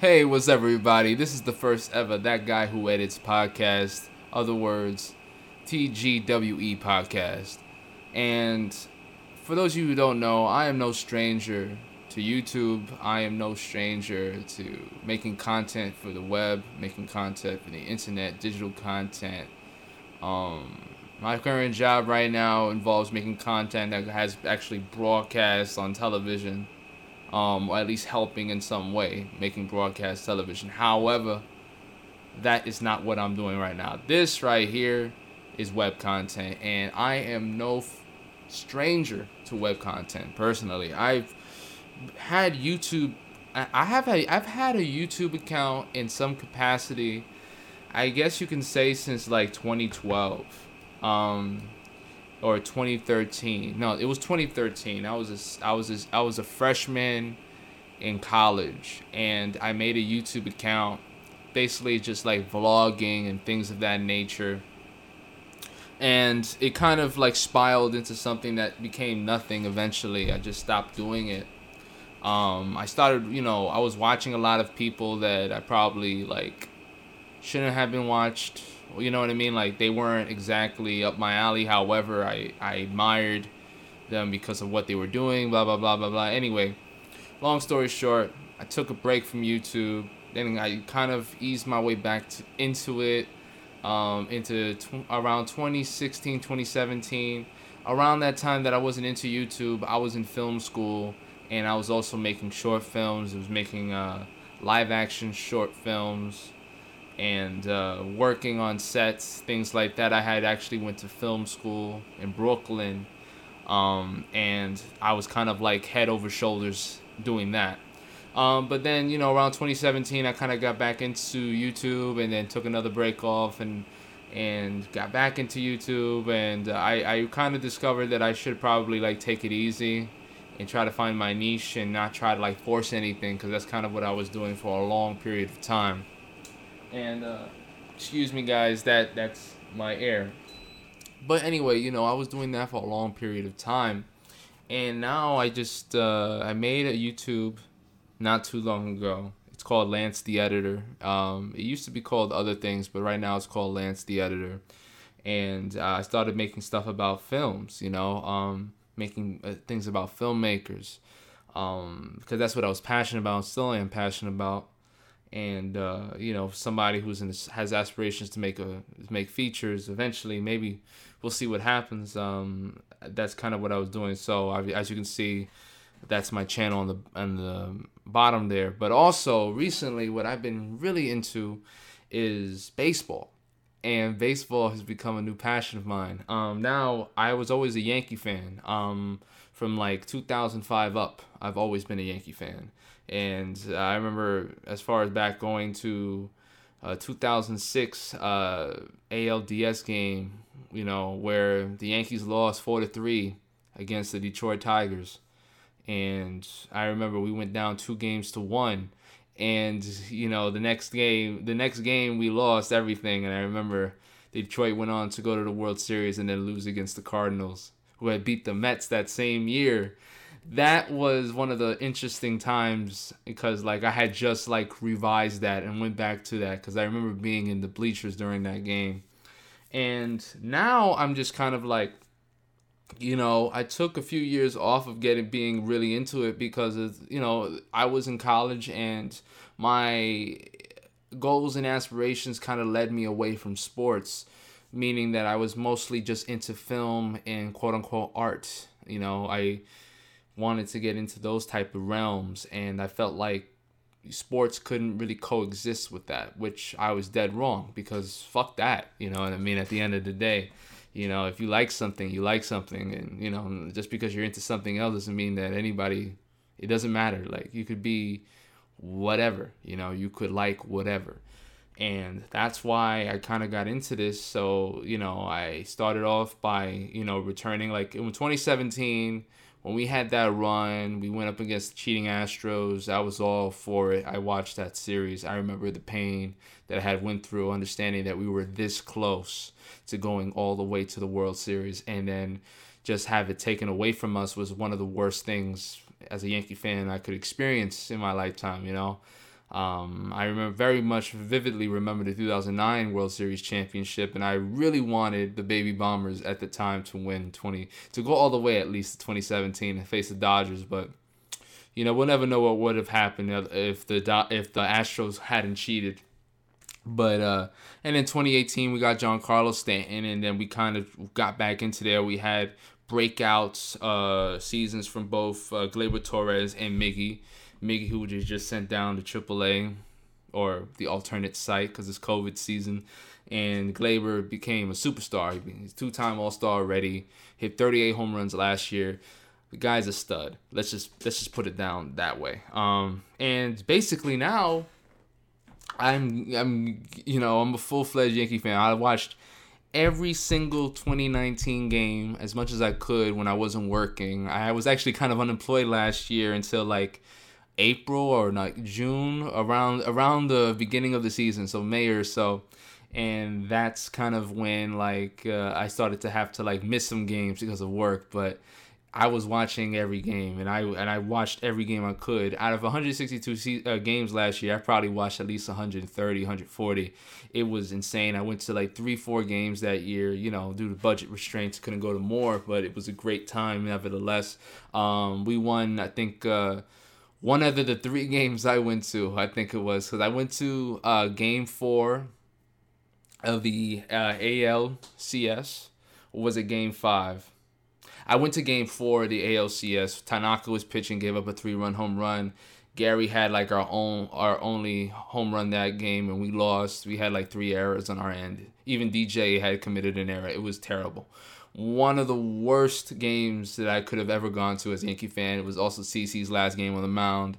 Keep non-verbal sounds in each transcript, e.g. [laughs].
Hey, what's up, everybody? This is the first ever That Guy Who Edits podcast, other words, TGWE podcast. And for those of you who don't know, I am no stranger to YouTube. I am no stranger to making content for the web, making content for the internet, digital content. Um, my current job right now involves making content that has actually broadcast on television um, or at least helping in some way making broadcast television. However, that is not what I'm doing right now. This right here is web content, and I am no f- stranger to web content personally. I've had YouTube. I have had I've had a YouTube account in some capacity. I guess you can say since like 2012. Um, or 2013. No, it was 2013. I was a, I was a, I was a freshman in college, and I made a YouTube account, basically just like vlogging and things of that nature. And it kind of like spiraled into something that became nothing eventually. I just stopped doing it. Um, I started, you know, I was watching a lot of people that I probably like shouldn't have been watched you know what I mean? Like they weren't exactly up my alley. However, I I admired them because of what they were doing. Blah blah blah blah blah. Anyway, long story short, I took a break from YouTube. Then I kind of eased my way back to, into it, um, into tw- around 2016, 2017. Around that time that I wasn't into YouTube, I was in film school, and I was also making short films. I was making uh, live action short films and uh, working on sets, things like that. I had actually went to film school in Brooklyn, um, and I was kind of like head over shoulders doing that. Um, but then you know around 2017, I kind of got back into YouTube, and then took another break off, and and got back into YouTube, and I I kind of discovered that I should probably like take it easy. And try to find my niche and not try to like force anything because that's kind of what I was doing for a long period of time and uh, excuse me, guys, that that's my air. But anyway, you know, I was doing that for a long period of time, and now I just uh, I made a YouTube not too long ago. It's called Lance the Editor. Um, it used to be called other things, but right now it's called Lance the Editor. And uh, I started making stuff about films, you know, um, making uh, things about filmmakers, um, because that's what I was passionate about. and Still am passionate about and uh, you know somebody who's in has aspirations to make a make features eventually maybe we'll see what happens. Um, that's kind of what i was doing. So I, as you can see that's my channel on the on the bottom there. But also recently what i've been really into is baseball. And baseball has become a new passion of mine. Um, now i was always a yankee fan um, from like 2005 up. I've always been a yankee fan and uh, I remember as far as back going to uh, 2006 uh, ALDS game, you know, where the Yankees lost four to three against the Detroit Tigers, and I remember we went down two games to one, and you know the next game, the next game we lost everything, and I remember Detroit went on to go to the World Series and then lose against the Cardinals, who had beat the Mets that same year that was one of the interesting times because like I had just like revised that and went back to that because I remember being in the bleachers during that game. And now I'm just kind of like you know, I took a few years off of getting being really into it because of, you know, I was in college and my goals and aspirations kind of led me away from sports, meaning that I was mostly just into film and quote unquote art. You know, I wanted to get into those type of realms and I felt like sports couldn't really coexist with that, which I was dead wrong because fuck that, you know what I mean? At the end of the day, you know, if you like something, you like something and you know, just because you're into something else doesn't mean that anybody it doesn't matter. Like you could be whatever, you know, you could like whatever. And that's why I kind of got into this. So, you know, I started off by, you know, returning like in 2017 when we had that run, we went up against cheating Astros. I was all for it. I watched that series. I remember the pain that I had went through, understanding that we were this close to going all the way to the World Series, and then just have it taken away from us was one of the worst things as a Yankee fan I could experience in my lifetime. You know, Um, I remember very much vividly remember the 2009 World Series championship, and I really wanted the Baby Bombers at the time to win 20 to go all the way at least to 2017 and face the Dodgers. But you know, we'll never know what would have happened if the if the Astros hadn't cheated. But uh, and in 2018 we got Giancarlo Stanton, and then we kind of got back into there. We had breakouts uh, seasons from both uh, Gleyber Torres and Miggy. Miggy, who was just sent down to AAA or the alternate site because it's COVID season. And Gleyber became a superstar. He's two time All Star already. Hit 38 home runs last year. The guy's a stud. Let's just let's just put it down that way. Um, and basically now, I'm I'm you know I'm a full fledged Yankee fan. I watched every single 2019 game as much as I could when I wasn't working. I was actually kind of unemployed last year until like April or like June around around the beginning of the season, so May or so. And that's kind of when like uh, I started to have to like miss some games because of work, but I was watching every game, and I and I watched every game I could. Out of 162 uh, games last year, I probably watched at least 130, 140. It was insane. I went to like three, four games that year. You know, due to budget restraints, couldn't go to more, but it was a great time nevertheless. Um, we won, I think. Uh, one of the three games I went to, I think it was, because I went to uh, game four of the uh, ALCS, or was it game five? I went to game four of the ALCS. Tanaka was pitching, gave up a three run home run. Gary had like our own our only home run that game and we lost. We had like three errors on our end. Even DJ had committed an error. It was terrible. One of the worst games that I could have ever gone to as a Yankee fan. It was also CC's last game on the mound,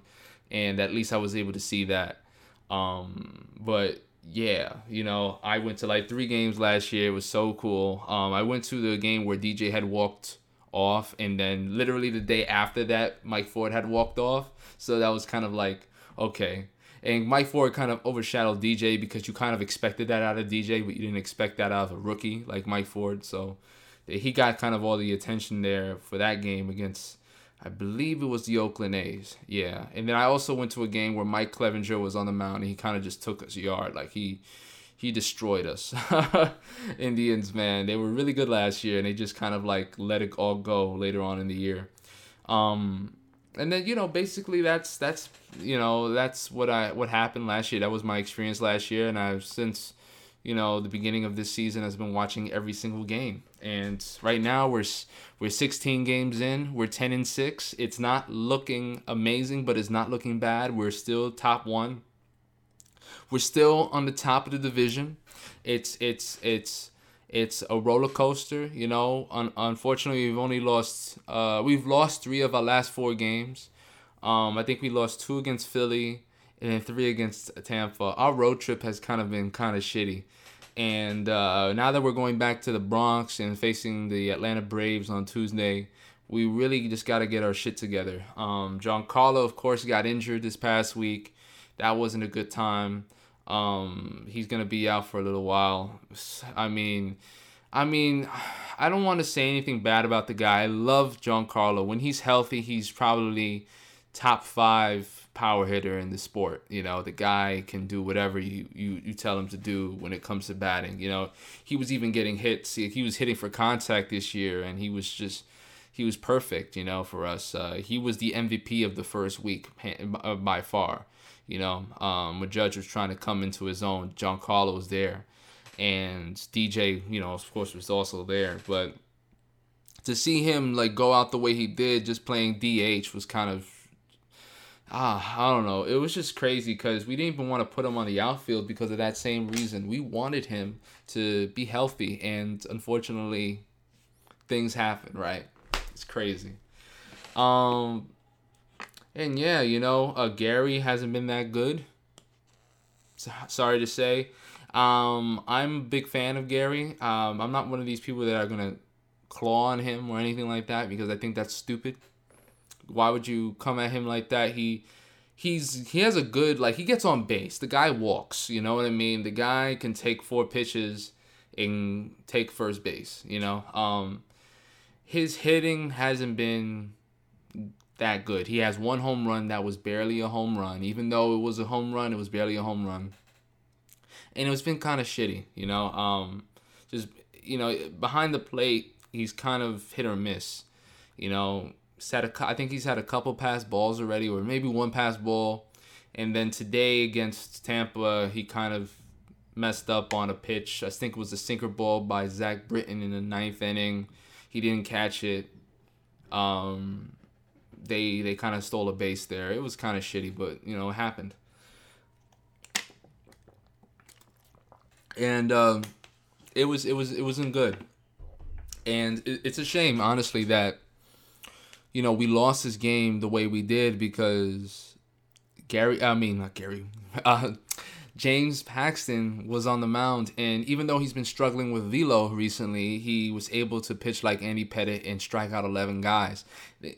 and at least I was able to see that. Um, but yeah, you know, I went to like three games last year. It was so cool. Um, I went to the game where DJ had walked off, and then literally the day after that, Mike Ford had walked off. So that was kind of like okay. And Mike Ford kind of overshadowed DJ because you kind of expected that out of DJ, but you didn't expect that out of a rookie like Mike Ford. So he got kind of all the attention there for that game against, I believe it was the Oakland A's. Yeah. And then I also went to a game where Mike Clevinger was on the mound and he kind of just took us yard. Like he he destroyed us. [laughs] Indians, man, they were really good last year, and they just kind of like let it all go later on in the year. Um, and then you know, basically that's that's you know that's what I what happened last year. That was my experience last year, and I've since you know the beginning of this season has been watching every single game. And right now we're we're 16 games in. We're 10 and six. It's not looking amazing, but it's not looking bad. We're still top one we're still on the top of the division. It's it's it's it's a roller coaster, you know. Un- unfortunately, we've only lost uh, we've lost three of our last four games. Um, I think we lost two against Philly and then three against Tampa. Our road trip has kind of been kind of shitty. And uh, now that we're going back to the Bronx and facing the Atlanta Braves on Tuesday, we really just got to get our shit together. Um, Giancarlo, of course, got injured this past week. That wasn't a good time. Um, he's gonna be out for a little while. I mean, I mean, I don't want to say anything bad about the guy. I love Giancarlo. When he's healthy, he's probably top five power hitter in the sport. You know, the guy can do whatever you, you, you tell him to do when it comes to batting. You know, he was even getting hits. He was hitting for contact this year, and he was just he was perfect. You know, for us, uh, he was the MVP of the first week by far. You know, um, when Judge was trying to come into his own, Giancarlo was there, and DJ, you know, of course, was also there. But to see him like go out the way he did, just playing DH, was kind of ah, I don't know. It was just crazy because we didn't even want to put him on the outfield because of that same reason. We wanted him to be healthy, and unfortunately, things happen. Right? It's crazy. Um, and yeah, you know, uh, Gary hasn't been that good. sorry to say. Um, I'm a big fan of Gary. Um, I'm not one of these people that are gonna claw on him or anything like that because I think that's stupid. Why would you come at him like that? He he's he has a good like he gets on base. The guy walks, you know what I mean? The guy can take four pitches and take first base, you know? Um his hitting hasn't been that good. He has one home run that was barely a home run. Even though it was a home run, it was barely a home run. And it's been kind of shitty, you know. Um, just you know, behind the plate, he's kind of hit or miss. You know, had a, I think he's had a couple pass balls already, or maybe one pass ball. And then today against Tampa, he kind of messed up on a pitch. I think it was a sinker ball by Zach Britton in the ninth inning. He didn't catch it. Um, they they kind of stole a base there. It was kind of shitty, but you know it happened. And um, it was it was it wasn't good. And it, it's a shame, honestly, that you know we lost this game the way we did because Gary. I mean, not Gary. [laughs] Uh, James Paxton was on the mound, and even though he's been struggling with velo recently, he was able to pitch like Andy Pettitte and strike out 11 guys.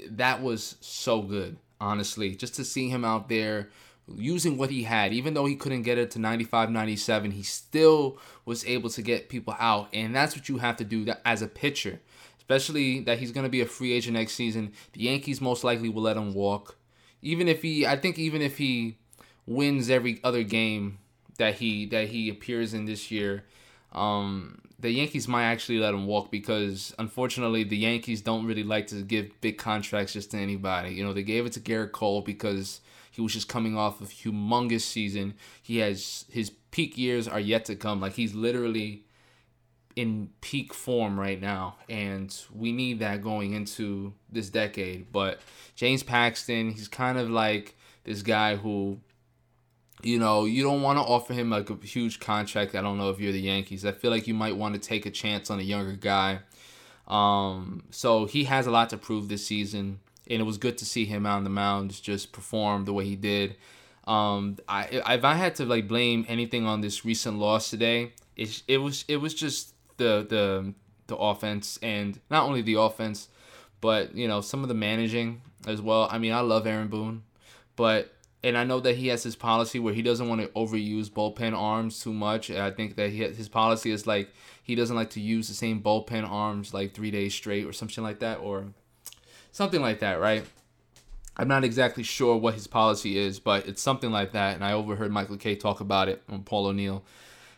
That was so good, honestly. Just to see him out there using what he had, even though he couldn't get it to 95, 97, he still was able to get people out, and that's what you have to do as a pitcher. Especially that he's going to be a free agent next season. The Yankees most likely will let him walk. Even if he, I think, even if he wins every other game that he that he appears in this year, um, the Yankees might actually let him walk because unfortunately the Yankees don't really like to give big contracts just to anybody. You know, they gave it to Gerrit Cole because he was just coming off of humongous season. He has his peak years are yet to come. Like he's literally in peak form right now and we need that going into this decade. But James Paxton, he's kind of like this guy who you know, you don't want to offer him like a huge contract. I don't know if you're the Yankees. I feel like you might want to take a chance on a younger guy. Um, so he has a lot to prove this season, and it was good to see him on the mound just perform the way he did. Um, I if I had to like blame anything on this recent loss today, it it was it was just the the the offense and not only the offense, but you know some of the managing as well. I mean, I love Aaron Boone, but and I know that he has his policy where he doesn't want to overuse bullpen arms too much. I think that he, his policy is like he doesn't like to use the same bullpen arms like three days straight or something like that, or something like that, right? I'm not exactly sure what his policy is, but it's something like that. And I overheard Michael Kay talk about it on Paul O'Neill.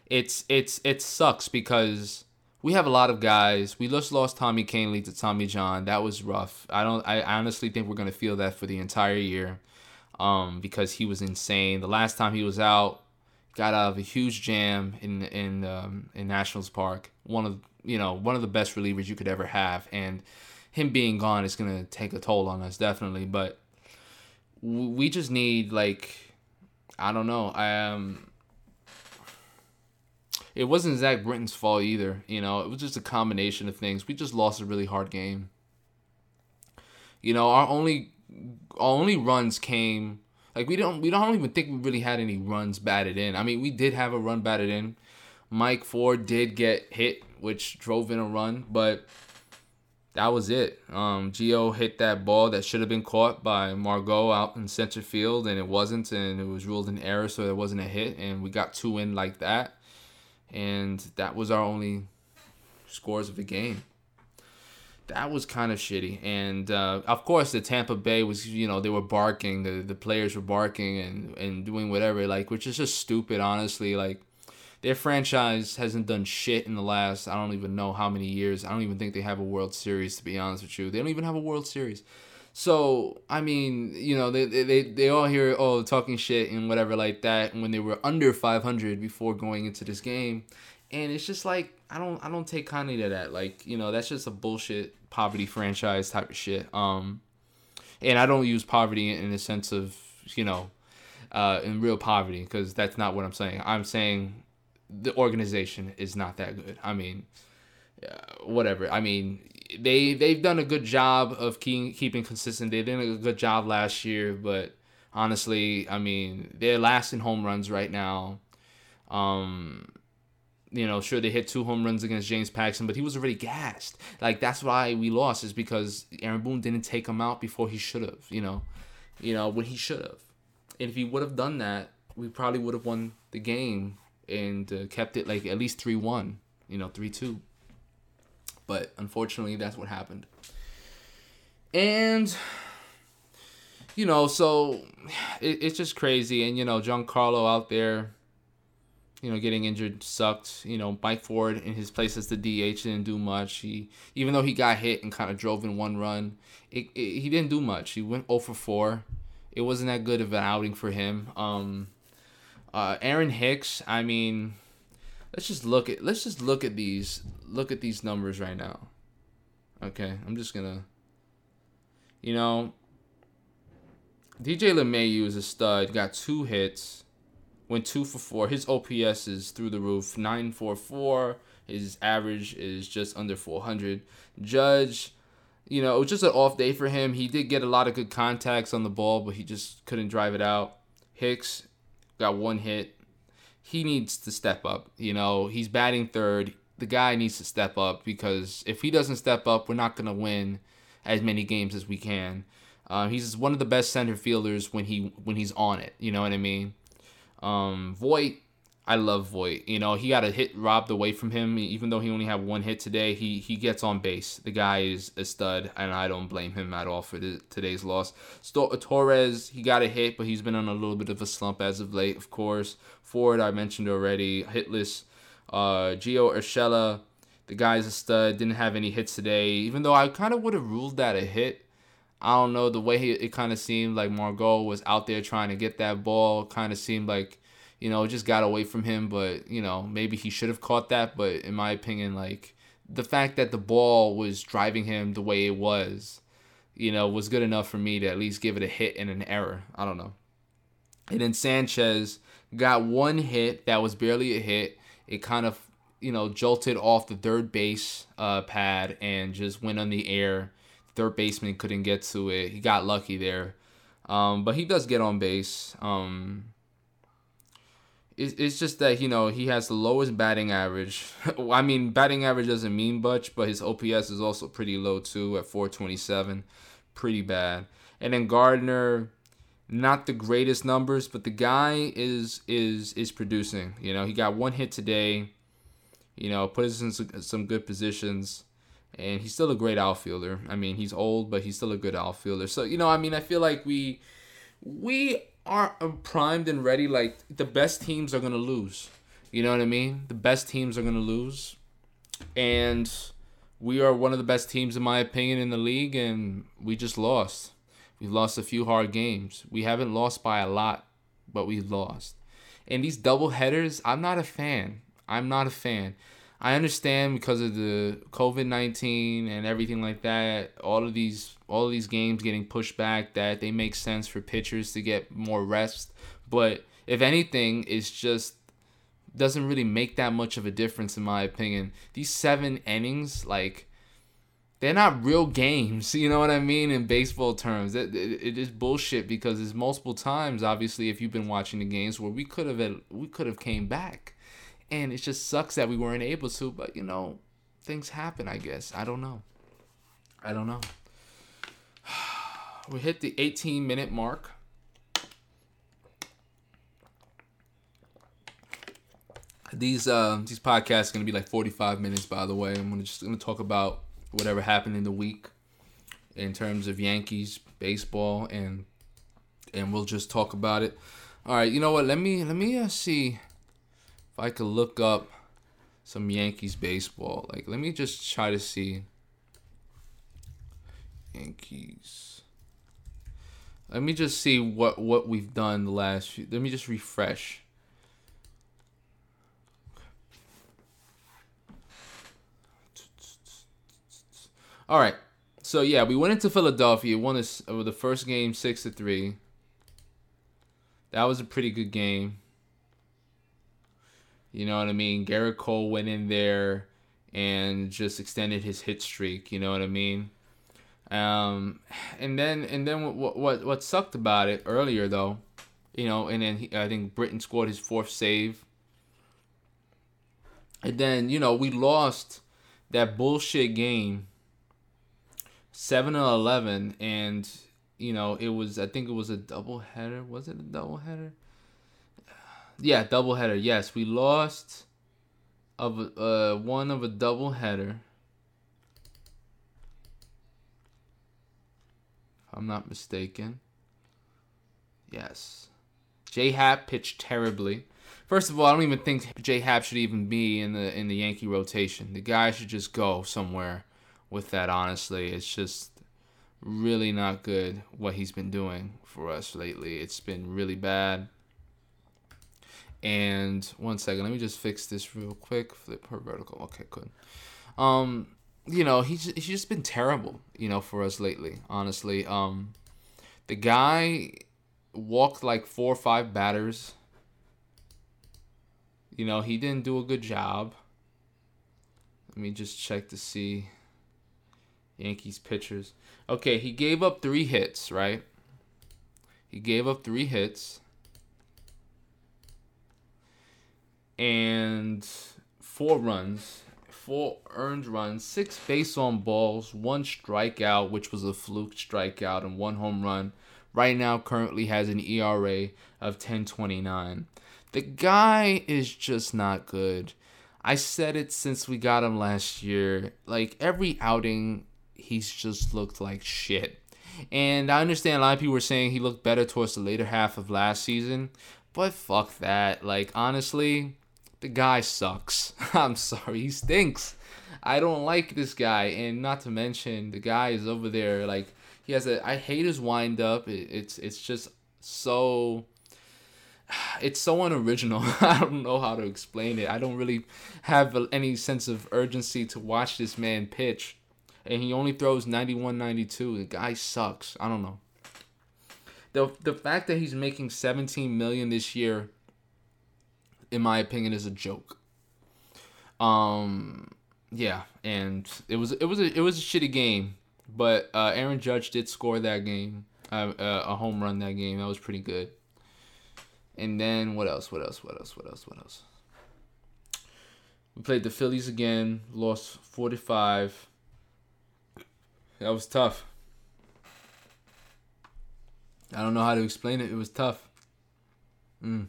It's it's it sucks because we have a lot of guys. We just lost Tommy Kahnle to Tommy John. That was rough. I don't. I honestly think we're gonna feel that for the entire year um, because he was insane. The last time he was out, got out of a huge jam in in um, in Nationals Park. One of you know one of the best relievers you could ever have, and him being gone is gonna take a toll on us definitely. But we just need like I don't know. I um. It wasn't Zach Britton's fault either, you know. It was just a combination of things. We just lost a really hard game. You know, our only our only runs came like we don't we don't even think we really had any runs batted in. I mean, we did have a run batted in. Mike Ford did get hit, which drove in a run, but that was it. Um, Gio hit that ball that should have been caught by Margot out in center field, and it wasn't, and it was ruled an error, so it wasn't a hit, and we got two in like that, and that was our only scores of the game that was kind of shitty. And uh, of course, the Tampa Bay was, you know, they were barking. The the players were barking and and doing whatever, like, which is just stupid, honestly. Like, their franchise hasn't done shit in the last I don't even know how many years. I don't even think they have a World Series, to be honest with you. They don't even have a World Series. So I mean, you know, they they they all hear oh talking shit and whatever like that. When they were under 500 before going into this game, and it's just like I don't I don't take kindly to that. Like you know that's just a bullshit poverty franchise type of shit. Um, and I don't use poverty in the sense of you know, uh, in real poverty because that's not what I'm saying. I'm saying the organization is not that good. I mean, uh, whatever. I mean, they they've done a good job of keeping keeping consistent. They did a good job last year, but honestly, I mean, they're last in home runs right now. Um, you know, sure they hit two home runs against James Paxton, but he was already gassed. Like that's why we lost is because Aaron Boone didn't take him out before he should have. You know, you know when he should have. And if he would have done that, we probably would have won the game and uh, kept it like at least three one. You know, three two. But unfortunately, that's what happened. And you know, so it, it's just crazy. And you know, Giancarlo out there, you know, getting injured sucked. You know, Mike Ford in his place as the DH didn't do much. He even though he got hit and kind of drove in one run, it, it, he didn't do much. He went 0 for 4. It wasn't that good of an outing for him. Um, uh, Aaron Hicks, I mean, let's just look at let's just look at these look at these numbers right now. Okay, I'm just gonna, you know, DJ LeMahieu is a stud. Got two hits, went two for four. His OPS is through the roof, nine four four. His average is just under 400. Judge, you know, it was just an off day for him. He did get a lot of good contacts on the ball, but he just couldn't drive it out. Hicks got one hit. He needs to step up. You know, he's batting third. The guy needs to step up because if he doesn't step up, we're not going to win as many games as we can. Uh, he's one of the best center fielders when he when he's on it. You know what I mean? Um, I love Voit. You know he got a hit robbed away from him. Even though he only had one hit today, he he gets on base. The guy is a stud, and I don't blame him at all for the, today's loss. Torres, he got a hit, but he's been on a little bit of a slump as of late. Of course, Ford, I mentioned already, hitless. Uh, Gio Urshela, the guy's a stud. Didn't have any hits today, even though I kind of would have ruled that a hit I don't know the way he, it kind of seemed like Margot was out there trying to get that ball. Kind of seemed like you know just got away from him, but you know maybe he should have caught that. But in my opinion, like the fact that the ball was driving him the way it was, you know, was good enough for me to at least give it a hit and an error. I don't know. And then Sanchez got one hit that was barely a hit. It kind of you know jolted off the third base uh, pad and just went on the air third baseman couldn't get to it. He got lucky there. Um, but he does get on base. Um, it's, just that, you know, he has the lowest batting average. [laughs] I mean, batting average doesn't mean much, but his OPS is also pretty low, too, at 427. Pretty bad. And then Gardner, not the greatest numbers, but the guy is is is producing. You know, he got one hit today. You know, put us in some good positions and he's still a great outfielder. I mean, he's old, but he's still a good outfielder. So you know, I mean, I feel like we we are um, primed and ready. Like the best teams are gonna lose. You know what I mean? The best teams are gonna lose, and we are one of the best teams in my opinion in the league, and we just lost. We've lost a few hard games. We haven't lost by a lot, but we've lost. And these double headers, I'm not a fan. I'm not a fan. I understand because of the COVID nineteen and everything like that. All of these all of these games getting pushed back. That they make sense for pitchers to get more rest. But if anything, it's just doesn't really make that much of a difference in my opinion. These seven innings, like they're not real games. [laughs] You know what I mean in baseball terms. It, it, it is bullshit because there's multiple times, obviously, if you've been watching the games where we could have we could have came back and it just sucks that we weren't able to but you know things happen i guess. I don't know. I don't know. [sighs] We hit the 18 minute mark. These uh these podcasts are gonna be like 45 minutes by the way. I'm gonna just gonna talk about whatever happened in the week in terms of yankees baseball and and we'll just talk about it. All right you know what? Let me let me uh, see if I could look up some Yankees baseball, like let me just try to see Yankees. Let me just see what what we've done the last few. Let me just refresh. All right. So yeah, we went into Philadelphia, won this over the first game 6 to 3. That was a pretty good game. You know what I mean? Gerrit Cole went in there and just extended his hit streak. You know what I mean? Um, and then and then what what what sucked about it earlier though, you know, and then he, I think Britton scored his fourth save. And then you know we lost that bullshit game. Seven and eleven, and you know it was I think it was a double header. Was it a double header? Yeah, double header. Yes, we lost of uh one of a double header. If I'm not mistaken. Yes. J Happ pitched terribly. First of all, I don't even think J Happ should even be in the in the Yankee rotation. The guy should just go somewhere with that. Honestly, it's just really not good what he's been doing for us lately. It's been really bad. And one second, let me just fix this real quick. Flip her vertical. Okay, good. Um, you know, he's he's just been terrible, you know, for us lately. Honestly, um, the guy walked like four or five batters. You know, he didn't do a good job. Let me just check to see Yankees pitchers. Okay, he gave up three hits, right? He gave up three hits. And four runs, four earned runs, six base on balls, one strikeout, which was a fluke strikeout, and one home run. Right now, currently has an ERA of 10.29. The guy is just not good. I said it since we got him last year. Like every outing, he's just looked like shit. And I understand a lot of people were saying he looked better towards the later half of last season, but fuck that. Like honestly, the guy sucks. [laughs] I'm sorry, he stinks. I don't like this guy, and not to mention the guy is over there like he has a. I hate his wind up. It, it's it's just so. [sighs] It's so unoriginal. [laughs] I don't know how to explain it. I don't really have any sense of urgency to watch this man pitch, and he only throws 91, 92. The guy sucks. I don't know. The the fact that he's making 17 million this year in my opinion, is a joke. Um, yeah, and it was it was a, it was a shitty game, but uh, Aaron Judge did score that game, uh, uh, a home run that game. That was pretty good. And then what else? What else? What else? What else? What else? We played the Phillies again. Lost forty five. That was tough. I don't know how to explain it. It was tough. Mm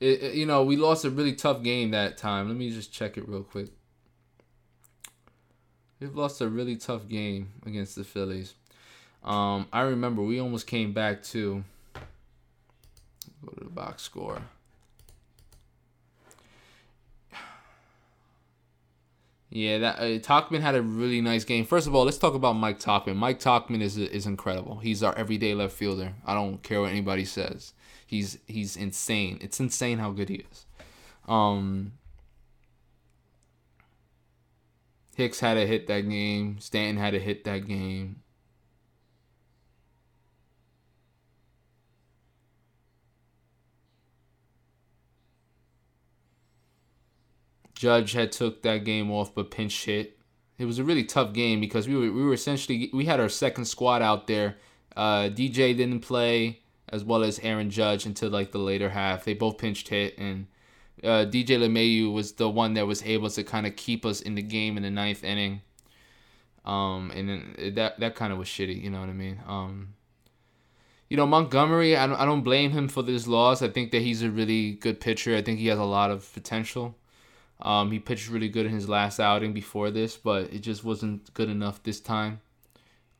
it, it, you know, we lost a really tough game that time. Let me just check it real quick. We've lost a really tough game against the Phillies. Um, I remember we almost came back to go to the box score. Yeah, that uh, Tauchman had a really nice game. First of all, let's talk about Mike Tauchman. Mike Tauchman is is incredible. He's our everyday left fielder. I don't care what anybody says. He's he's insane. It's insane how good he is. Um, Hicks had to hit that game. Stanton had to hit that game. Judge had took that game off but pinch hit. It was a really tough game because we were we were essentially we had our second squad out there. Uh, DJ didn't play as well as Aaron Judge until like the later half. They both pinched hit, and uh, DJ LeMahieu was the one that was able to kind of keep us in the game in the ninth inning. Um, and then that that kind of was shitty, you know what I mean? Um, you know Montgomery, I don't I don't blame him for this loss. I think that he's a really good pitcher. I think he has a lot of potential. Um, he pitched really good in his last outing before this, but it just wasn't good enough this time.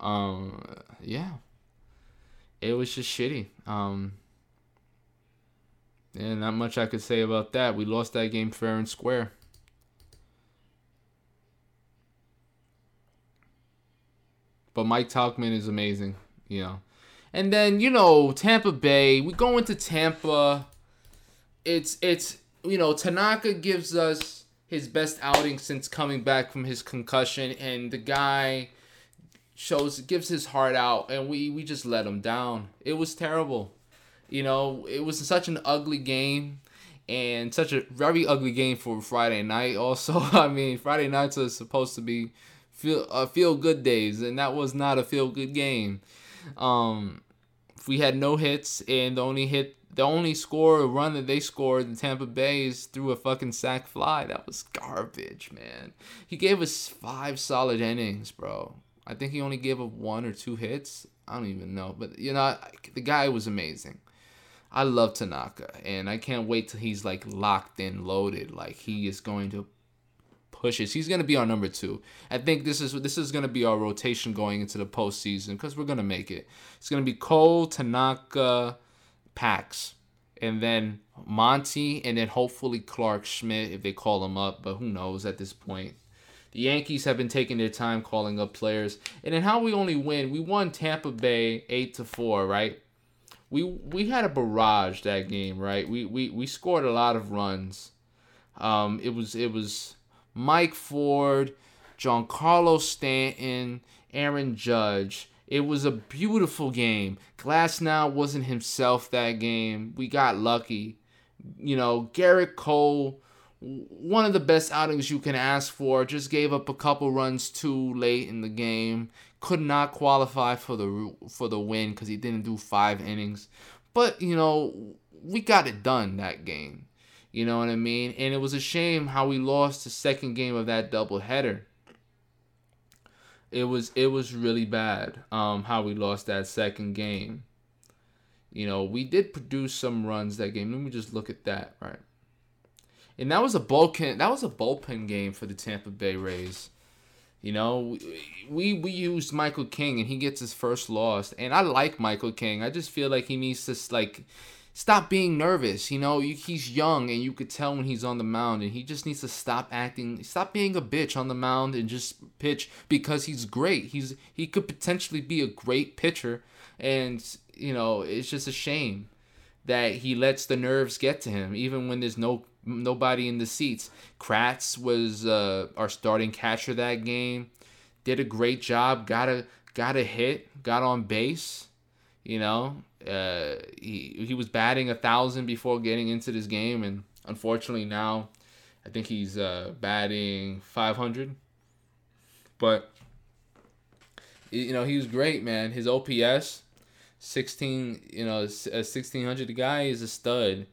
Um, yeah, it was just shitty. Um, and not much I could say about that. We lost that game fair and square. But Mike Tauchman is amazing, you know. And then, you know, Tampa Bay, we go into Tampa. It's it's you know, Tanaka gives us his best outing since coming back from his concussion and the guy shows gives his heart out and we we just let him down. It was terrible. You know, it was such an ugly game and such a very ugly game for Friday night also. [laughs] I mean, Friday nights are supposed to be feel uh, feel good days and that was not a feel good game. Um we had no hits and the only hit the only score run that they scored in Tampa Bay is through a fucking sac fly. That was garbage, man. He gave us five solid innings, bro. I think he only gave up one or two hits. I don't even know, but you know, the guy was amazing. I love Tanaka, and I can't wait till he's like locked in, loaded. Like he is going to pushes. He's gonna be our number two. I think this is this is gonna be our rotation going into the postseason because we're gonna make it. It's gonna be Cole, Tanaka, Pax, and then Monty, and then hopefully Clarke Schmidt if they call him up. But who knows at this point. The Yankees have been taking their time calling up players. And in how we only win, we won Tampa Bay 8 to 4, right? We we had a barrage that game, right? We we, we scored a lot of runs. Um it was it was Mike Ford, Giancarlo Stanton, Aaron Judge. It was a beautiful game. Glasnow wasn't himself that game. We got lucky. You know, Gerrit Cole one of the best outings you can ask for. Just gave up a couple runs too late in the game. Could not qualify for the for the win because he didn't do five innings. But you know we got it done that game. You know what I mean? And it was a shame how we lost the second game of that doubleheader. It was it was really bad um, how we lost that second game. You know, we did produce some runs that game. Let me just look at that, right? And that was a bullpen. That was a bullpen game for the Tampa Bay Rays. You know, we we used Michael King and he gets his first loss, and I like Michael King. I just feel like he needs to like stop being nervous. You know, he's young and you could tell when he's on the mound, and he just needs to stop acting, stop being a bitch on the mound, and just pitch because he's great. He's he could potentially be a great pitcher, and you know, it's just a shame that he lets the nerves get to him, even when there's no nobody in the seats. Kratz was uh, our starting catcher that game. Did a great job. Got a got a hit. Got on base. You know, uh, he he was batting a thousand before getting into this game, and unfortunately now, I think he's uh, batting five hundred. But you know, he was great, man. His OPS. 16 you know 1600 the guy is a stud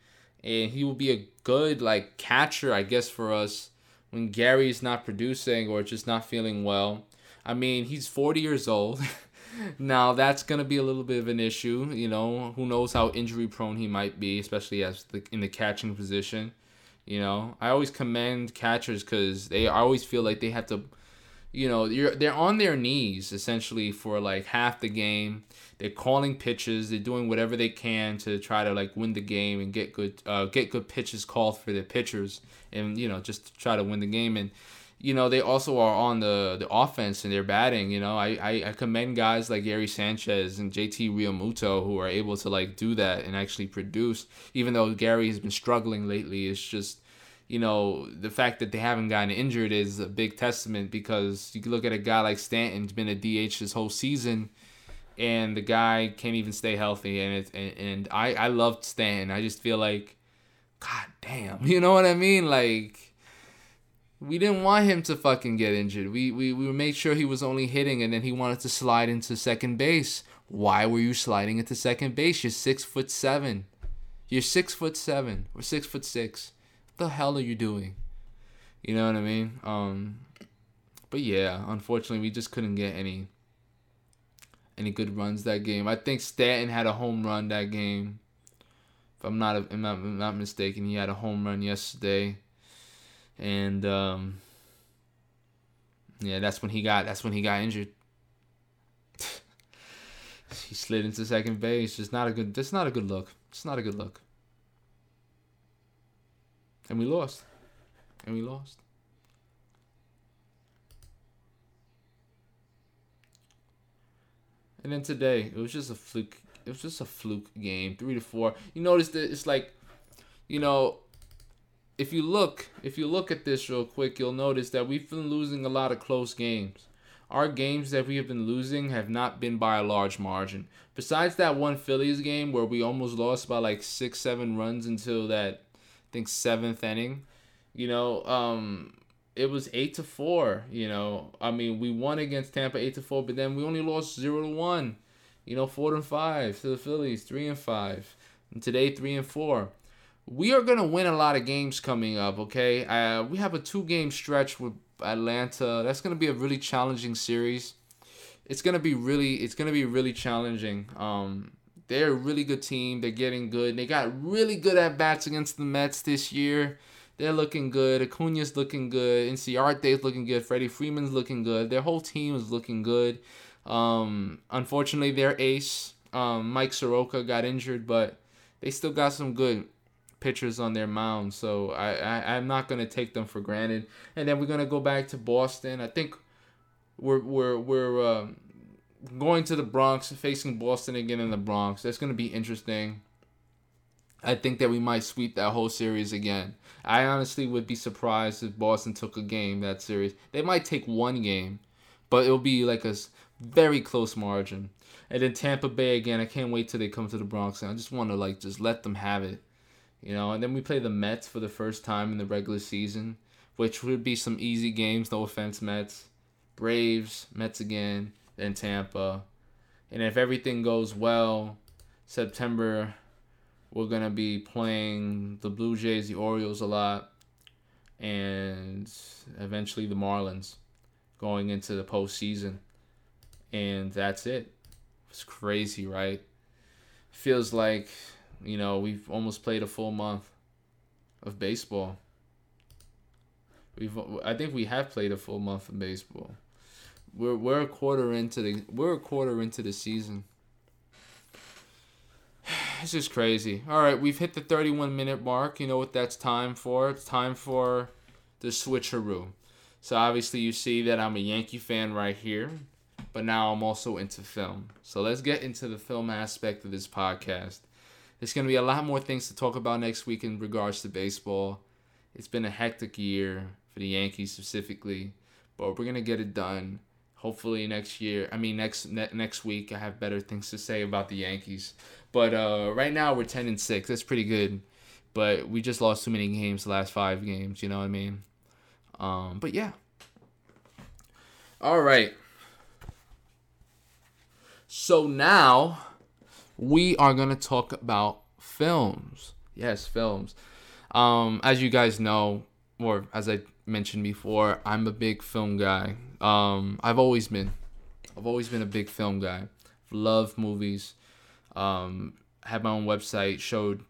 and he will be a good like catcher, I guess, for us when Gary's not producing or just not feeling well. I mean, he's 40 years old. [laughs] now that's gonna be a little bit of an issue. You know, who knows how injury prone he might be, especially as the in the catching position. You know, I always commend catchers because they always feel like they have to you know, you're they're on their knees essentially for like half the game. They're calling pitches. They're doing whatever they can to try to like win the game and get good uh, get good pitches called for their pitchers, and you know just to try to win the game. And you know they also are on the the offense and they're batting. You know, I I, I commend guys like Gary Sanchez and JT Realmuto who are able to like do that and actually produce. Even though Gary has been struggling lately, it's just you know, the fact that they haven't gotten injured is a big testament because you look at a guy like Stanton's been a DH this whole season, and the guy can't even stay healthy. And and, and I I loved Stanton. I just feel like, god damn, [laughs] you know what I mean? Like, we didn't want him to fucking get injured. We we we made sure he was only hitting, and then he wanted to slide into second base. Why were you sliding into second base? You're six foot seven. You're six foot seven or six foot six the hell are you doing? You know what I mean? Um, but yeah, unfortunately, we just couldn't get any any good runs that game. I think Stanton had a home run that game. If I'm not, if I'm not, I'm not mistaken, he had a home run yesterday, and um, yeah, that's when he got that's when he got injured. [laughs] he slid into second base. Just not a good. That's not a good look. It's not a good look. And we lost. And we lost. And then today, it was just a fluke. It was just a fluke game, three to four. You notice that it's like, you know, if you look, if you look at this real quick, you'll notice that we've been losing a lot of close games. Our games that we have been losing have not been by a large margin. Besides that one Phillies game where we almost lost by like six, seven runs until that think seventh inning. You know, um, it was eight to four. You know, I mean, we won against Tampa eight to four, but then we only lost zero to one. You know, four and five to the Phillies, three and five, and today three and four. We are gonna win a lot of games coming up. Okay, uh, we have a two-game stretch with Atlanta. That's gonna be a really challenging series. It's gonna be really, it's gonna be really challenging. Um, they're a really good team. They're getting good. They got really good at bats against the Mets this year. they're looking good. Acuna's looking good. Inciarte's looking good. Freddie Freeman's looking good. Their whole team is looking good. Um, unfortunately, their ace, um, Mike Soroka, got injured, but they still got some good pitchers on their mound. So I, I I'm not gonna take them for granted. And then we're gonna go back to Boston. I think we're we're we're um, going to the Bronx, facing Boston again in the Bronx. That's gonna be interesting. I think that we might sweep that whole series again. I honestly would be surprised if Boston took a game that series. They might take one game, but it'll be like a very close margin. And then Tampa Bay again. I can't wait till they come to the Bronx. And I just want to like just let them have it, you know. And then we play the Mets for the first time in the regular season, which would be some easy games. No offense, Mets. Braves, Mets again, then Tampa. And if everything goes well, September we're gonna be playing the Blue Jays, the Orioles a lot, and eventually the Marlins going into the postseason. And that's it. It's crazy, right? Feels like, you know, we've almost played a full month of baseball. We've I think we have played a full month of baseball. We're we're a quarter into the we're a quarter into the season [sighs] it's just crazy. All right, we've hit the 31 minute mark. You know what that's time for? It's time for the switcheroo. So obviously you see that I'm a Yankee fan right here, but now I'm also into film. So let's get into the film aspect of this podcast. There's going to be a lot more things to talk about next week in regards to baseball. It's been a hectic year for the Yankees specifically, but we're going to get it done. Hopefully next year, I mean next ne- next week I have better things to say about the Yankees. But uh, right now we're ten and six. That's pretty good. But we just lost too many games the last five games. You know what I mean? Um, but yeah. All right. So now we are gonna talk about films. Yes, films. Um, as you guys know, or as I mentioned before, I'm a big film guy. Um, I've always been. I've always been a big film guy. Love movies. Um, had my own website, showed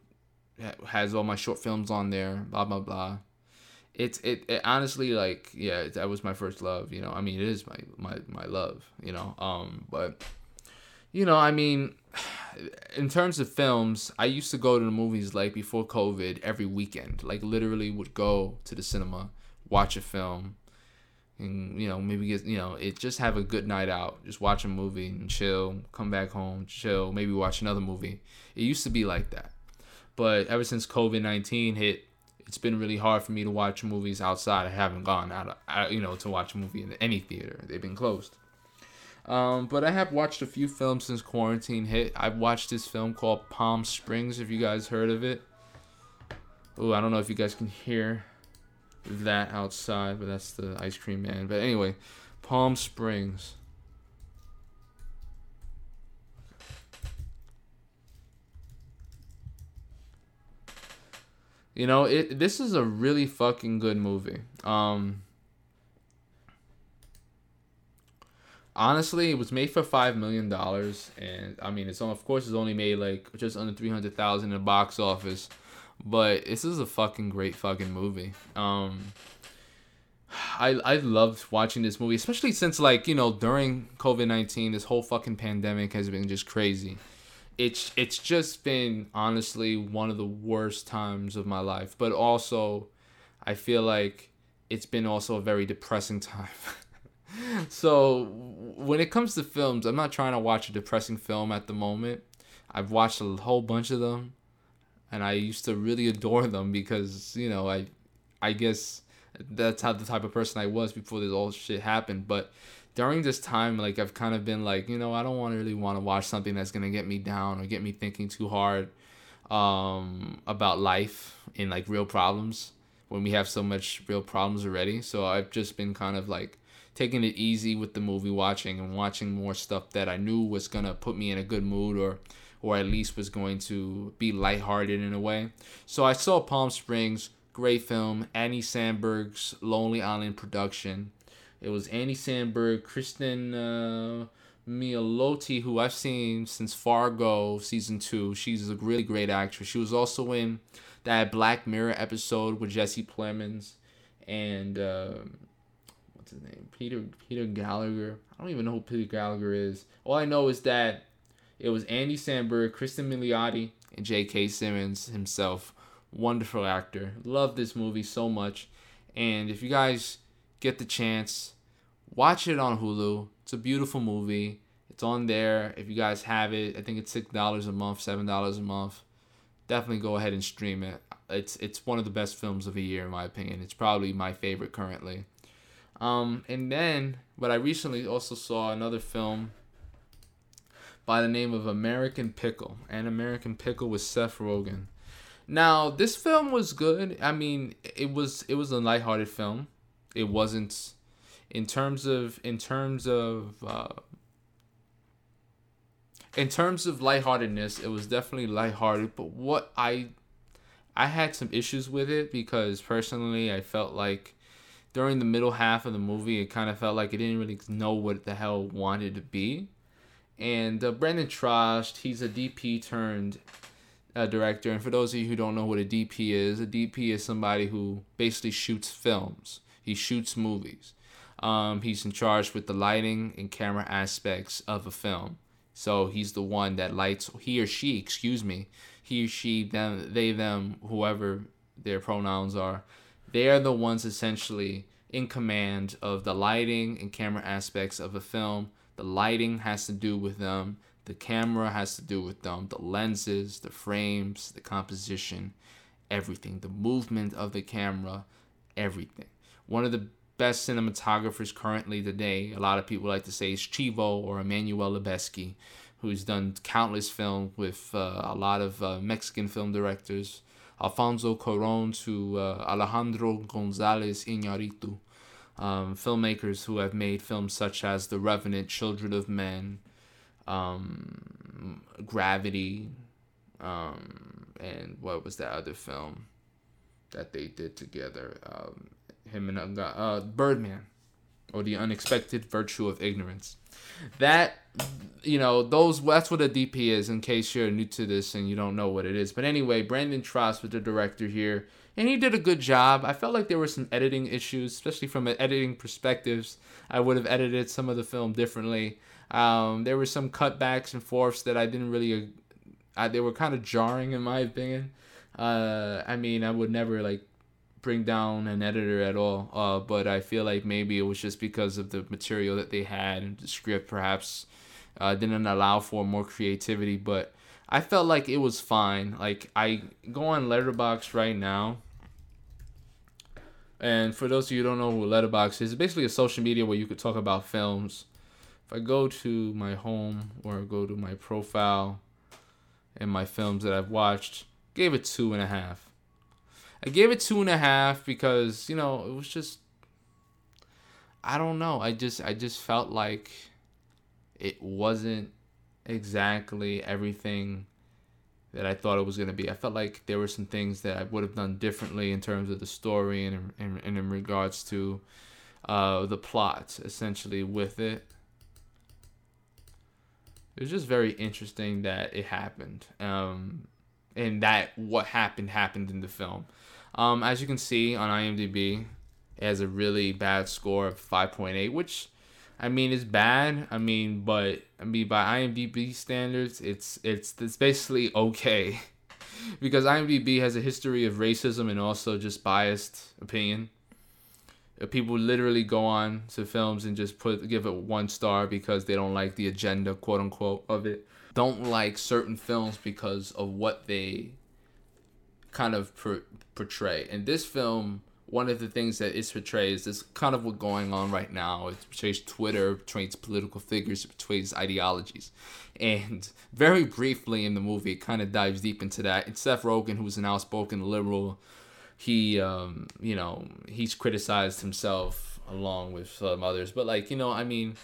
has all my short films on there. Blah blah blah. It's it, it honestly like yeah that was my first love. You know I mean it is my my my love. You know um but you know I mean [sighs] in terms of films I used to go to the movies like before COVID every weekend like literally would go to the cinema watch a film and you know maybe get you know it just have a good night out just watch a movie and chill come back home chill maybe watch another movie. It used to be like that. But ever since covid-19 hit it's been really hard for me to watch movies outside. I haven't gone out of, you know to watch a movie in any theater. They've been closed um, but i have watched a few films since quarantine hit i've watched this film called palm springs if you guys heard of it oh i don't know if you guys can hear that outside, but that's the ice cream man. But anyway, Palm Springs. You know, it this is a really fucking good movie. Um Honestly, it was made for five million dollars, and I mean, it's. Of course, it's only made like just under three hundred thousand in the box office. But this is a fucking great fucking movie. Um, I I loved watching this movie, especially since like you know during COVID nineteen, this whole fucking pandemic has been just crazy. It's it's just been honestly one of the worst times of my life, but also I feel like it's been also a very depressing [laughs] time. So when it comes to films, I'm not trying to watch a depressing film at the moment. I've watched a whole bunch of them and I used to really adore them because you know I, I guess that's how the type of person I was before this all shit happened. But during this time, like I've kind of been like, you know, I don't want to really want to watch something that's gonna get me down or get me thinking too hard um, about life and like real problems when we have so much real problems already. So I've just been kind of like taking it easy with the movie watching and watching more stuff that I knew was gonna put me in a good mood or or at least was going to be lighthearted in a way. So I saw Palm Springs, great film, Andy Samberg's Lonely Island production. It was Annie Sandberg, Kristen uh, Milioti, who I've seen since Fargo season two. She's a really great actress. She was also in that Black Mirror episode with Jesse Plemons and uh, his name, Peter Peter Gallagher. I don't even know who Peter Gallagher is. All I know is that it was Andy Samberg, Kristen Milioti, and J.K. Simmons himself. Wonderful actor. Love this movie so much. And if you guys get the chance, watch it on Hulu. It's a beautiful movie. It's on there. If you guys have it, I think it's six dollars a month, seven dollars a month. Definitely go ahead and stream it. It's it's one of the best films of the year in my opinion. It's probably my favorite currently. Um, and then, but I recently also saw another film by the name of American Pickle. And American Pickle with Seth Rogen. Now, this film was good. I mean, it was it was a lighthearted film. It wasn't in terms of in terms of uh, in terms of lightheartedness, it was definitely lighthearted. But what I I had some issues with it because personally, I felt like during the middle half of the movie, it kind of felt like it didn't really know what the hell wanted to be. And uh, Brandon Trost, he's a DP turned uh, director. And for those of you who don't know what a DP is, a DP is somebody who basically shoots films. He shoots movies. Um, he's in charge with the lighting and camera aspects of a film. So he's the one that lights he or she, excuse me, he or she, them, they, them, whoever their pronouns are. They are the ones essentially in command of the lighting and camera aspects of a film. The lighting has to do with them. The camera has to do with them. The lenses, the frames, the composition, everything. The movement of the camera, everything. One of the best cinematographers currently today, a lot of people like to say is Chivo or Emmanuel Lubezki, who's done countless films with uh, a lot of uh, Mexican film directors, Alfonso Cuarón to uh, Alejandro Gonzalez Iñárritu, um, filmmakers who have made films such as The Revenant, Children of Men, um, Gravity, um, and what was that other film that they did together? Um, him and uh, Birdman, or the unexpected virtue of ignorance. That you know, those that's what a DP is. In case you're new to this and you don't know what it is, but anyway, Brandon Trost was the director here, and he did a good job. I felt like there were some editing issues, especially from an editing perspectives. I would have edited some of the film differently. Um, there were some cutbacks and forths that I didn't really. Uh, they were kind of jarring in my opinion. Uh, I mean, I would never like bring down an editor at all. Uh, but I feel like maybe it was just because of the material that they had and the script perhaps uh, didn't allow for more creativity. But I felt like it was fine. Like I go on Letterboxd right now. And for those of you who don't know what Letterboxd is, it's basically a social media where you could talk about films. If I go to my home or go to my profile and my films that I've watched, gave it two and a half. I gave it two and a half because you know it was just I don't know. I just I just felt like it wasn't exactly everything that I thought it was gonna be. I felt like there were some things that I would have done differently in terms of the story and in, in, in regards to uh, the plot, essentially with it. It was just very interesting that it happened, um, and that what happened happened in the film. Um, as you can see on IMDb, it has a really bad score of 5.8, which I mean is bad. I mean, but I mean by IMDb standards, it's it's it's basically okay. [laughs] because IMDb has a history of racism and also just biased opinion. Uh, people literally go on to films and just put give it one star because they don't like the agenda, quote unquote, of it. Don't like certain films because of what they kind of per- portray. In this film, one of the things that it portrays is kind of what's going on right now. It portrays Twitter, portrays political figures, it portrays ideologies. And very briefly in the movie, it kind of dives deep into that. It's Seth Rogen, who's an outspoken liberal. He, um, you know, he's criticized himself along with some others. But, like, you know, I mean,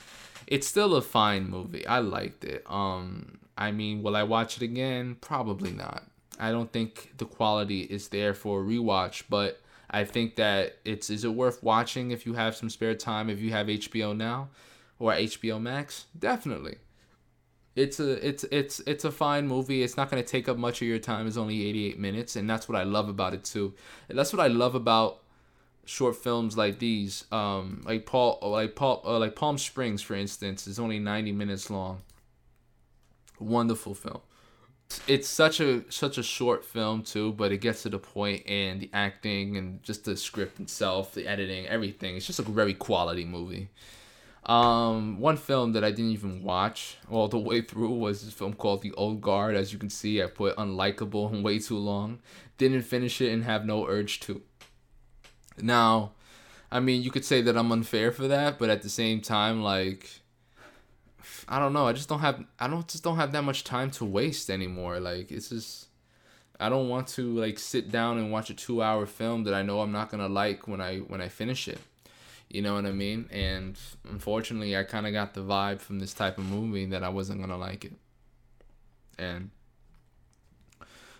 it's still a fine movie. I liked it. Um, I mean, will I watch it again? Probably not. I don't think the quality is there for a rewatch, but I think that it's is it worth watching if you have some spare time if you have HBO now. or HBO Max, definitely. It's a it's it's it's a fine movie. It's not gonna take up much of your time. It's only 88 minutes, and that's what I love about it too. And that's what I love about short films like these. Um, like Paul, like Paul, uh, like Palm Springs, for instance, is only 90 minutes long. Wonderful film. It's such a such a short film too, but it gets to the point and the acting and just the script itself, the editing, everything. It's just a very quality movie. Um, one film that I didn't even watch all the way through was this film called The Old Guard. As you can see, I put unlikable and [laughs] way too long. Didn't finish it and have no urge to. Now, I mean, you could say that I'm unfair for that, but at the same time, like, I don't know. I just don't have. I don't just don't have that much time to waste anymore. Like, it's just. I don't want to like sit down and watch a two-hour film that I know I'm not gonna like when I when I finish it. You know what I mean? And unfortunately, I kind of got the vibe from this type of movie that I wasn't gonna like it. And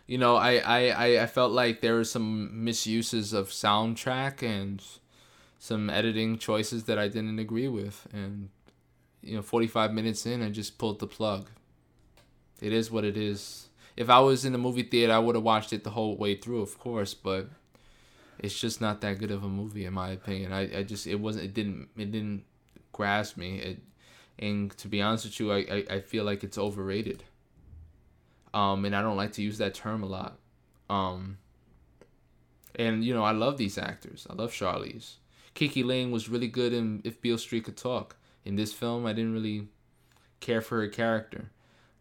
you know, I I I felt like there were some misuses of soundtrack and some editing choices that I didn't agree with. And you know, 45 minutes in, I just pulled the plug. It is what it is. If I was in the movie theater, I would have watched it the whole way through, of course, but it's just not that good of a movie in my opinion. I, I just it wasn't it didn't it didn't grasp me. It and to be honest with you, I, I, I feel like it's overrated. Um and I don't like to use that term a lot. Um and you know, I love these actors. I love Charlize. KiKi Layne was really good in If Beale Street Could Talk. In this film, I didn't really care for her character.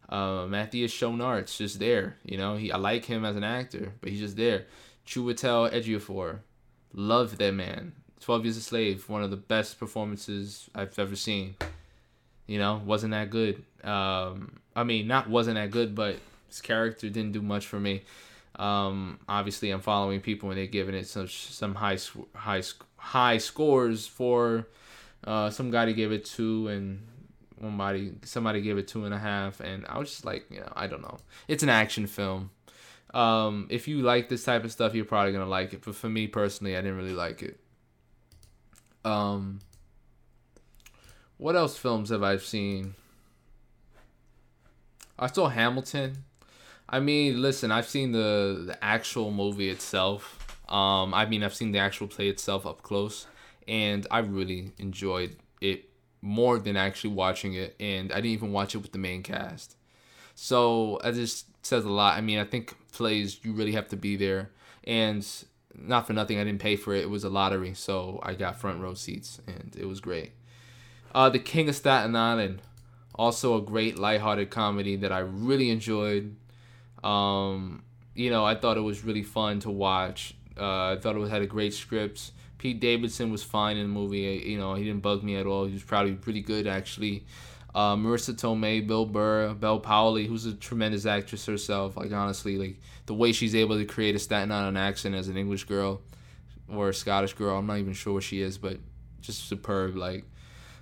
Uh, Matthias Schoenaerts just there. You know, he I like him as an actor, but he's just there. Chiwetel Ejiofor. Love that man. 12 Years a Slave, one of the best performances I've ever seen. You know, wasn't that good. Um, I mean, not wasn't that good, but his character didn't do much for me. Um, obviously, I'm following people and they're giving it some some high high high scores for uh, some guy gave it two and somebody somebody gave it two and a half and I was just like, you know, I don't know. It's an action film. Um, if you like this type of stuff, you're probably gonna like it. But for me personally, I didn't really like it. Um, what else films have I seen? I saw Hamilton. I mean, listen, I've seen the the actual movie itself. Um, I mean, I've seen the actual play itself up close, and I really enjoyed it more than actually watching it. And I didn't even watch it with the main cast. So that just says a lot. I mean, I think plays you really have to be there, and not for nothing, I didn't pay for it. It was a lottery, so I got front row seats, and it was great. Uh, the King of Staten Island, also a great lighthearted comedy that I really enjoyed. Um, you know, I thought it was really fun to watch. Uh, I thought it had a great script. Pete Davidson was fine in the movie. You know, he didn't bug me at all. He was probably pretty good actually uh, Marisa Tomei, Bill Burr, Bel Powley, who's a tremendous actress herself. Like honestly, like the way she's able to create a Staten Island accent as an English girl or a Scottish girl, I'm not even sure what she is, but just superb. Like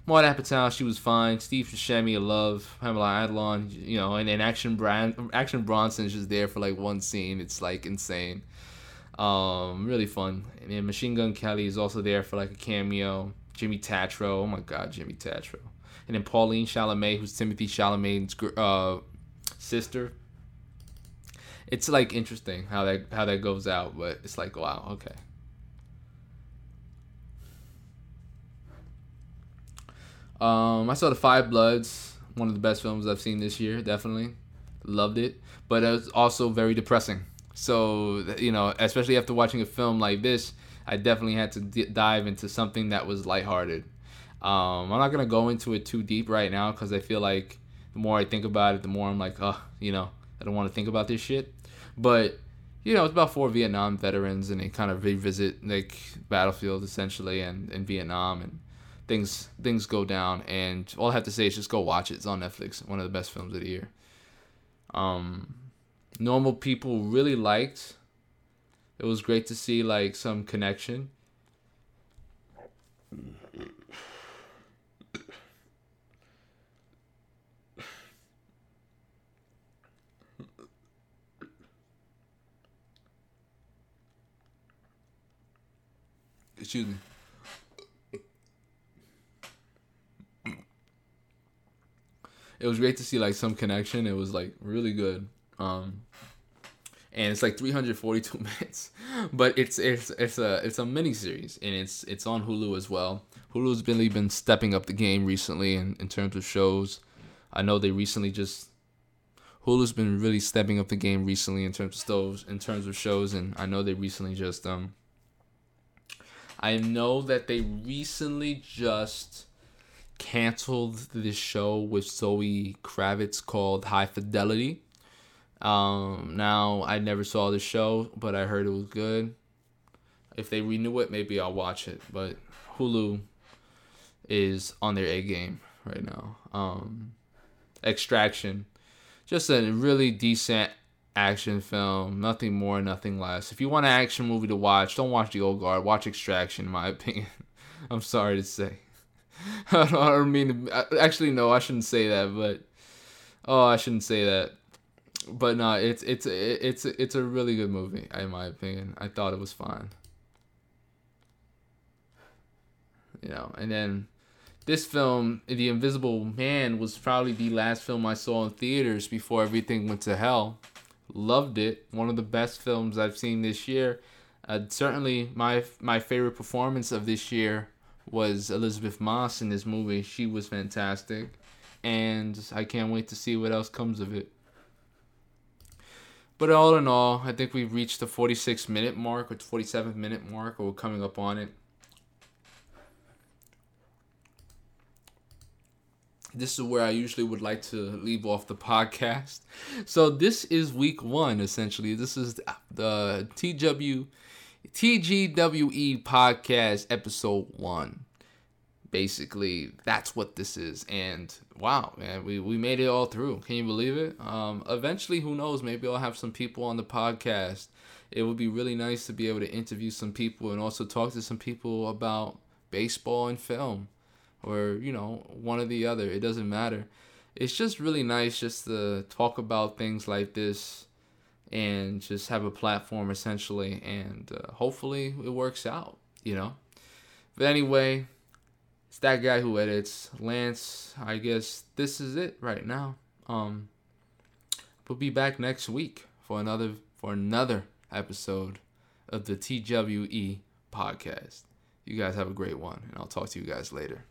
Maud Apatow, she was fine. Steve Buscemi, I love. Pamela Adlon, you know, and, and Action Action Bronson is just there for like one scene. It's like insane. Um, really fun. And then Machine Gun Kelly is also there for like a cameo. Jimmy Tatro, oh my God, Jimmy Tatro and then Pauline Chalamet, who's Timothy Chalamet's uh, sister. It's like interesting how that how that goes out, but it's like wow, okay. Um, I saw the Five Bloods, one of the best films I've seen this year. Definitely loved it, but it was also very depressing. So you know, especially after watching a film like this, I definitely had to d- dive into something that was lighthearted. Um, I'm not gonna go into it too deep right now because I feel like the more I think about it, the more I'm like, oh, you know, I don't want to think about this shit. But you know, it's about four Vietnam veterans, and they kind of revisit like battlefield essentially, and in Vietnam, and things things go down. And all I have to say is just go watch it. It's on Netflix. One of the best films of the year. Um, normal people really liked. It was great to see like some connection. Excuse me. It was great to see like some connection. It was like really good. Um, and it's like 342 [laughs] minutes, but it's it's it's a it's a mini series and it's it's on Hulu as well. Hulu's really been stepping up the game recently in, in terms of shows. I know they recently just Hulu's been really stepping up the game recently in terms of shows in terms of shows and I know they recently just um I know that they recently just canceled this show with Zoe Kravitz called High Fidelity. Um, now I never saw the show, but I heard it was good. If they renew it, maybe I'll watch it. But Hulu is on their A game right now. Um, Extraction, just a really decent action film. Nothing more, nothing less. If you want an action movie to watch, don't watch The Old Guard. Watch Extraction, in my [laughs] opinion. I'm sorry to say. [laughs] I don't mean to, actually no, I shouldn't say that, but oh, I shouldn't say that. But no, it's it's it's it's a really good movie in my opinion. I thought it was fine. You know, and then this film, The Invisible Man, was probably the last film I saw in theaters before everything went to hell. Loved it. One of the best films I've seen this year. Uh, certainly, my my favorite performance of this year was Elisabeth Moss in this movie. She was fantastic, and I can't wait to see what else comes of it. But all in all, I think we've reached the 46 minute mark or 47 minute mark, or we're coming up on it. This is where I usually would like to leave off the podcast. So this is week one, essentially. This is the TW TGWE podcast episode one. Basically, that's what this is. And wow, man, we, we made it all through. Can you believe it? Um, eventually, who knows? Maybe I'll have some people on the podcast. It would be really nice to be able to interview some people and also talk to some people about baseball and film or, you know, one or the other. It doesn't matter. It's just really nice just to talk about things like this and just have a platform essentially and uh, hopefully it works out you know? But anyway it's that guy who edits. Lance i guess this is it right now. Um we'll be back next week for another for another episode of the twe podcast. You guys have a great one and i'll talk to you guys later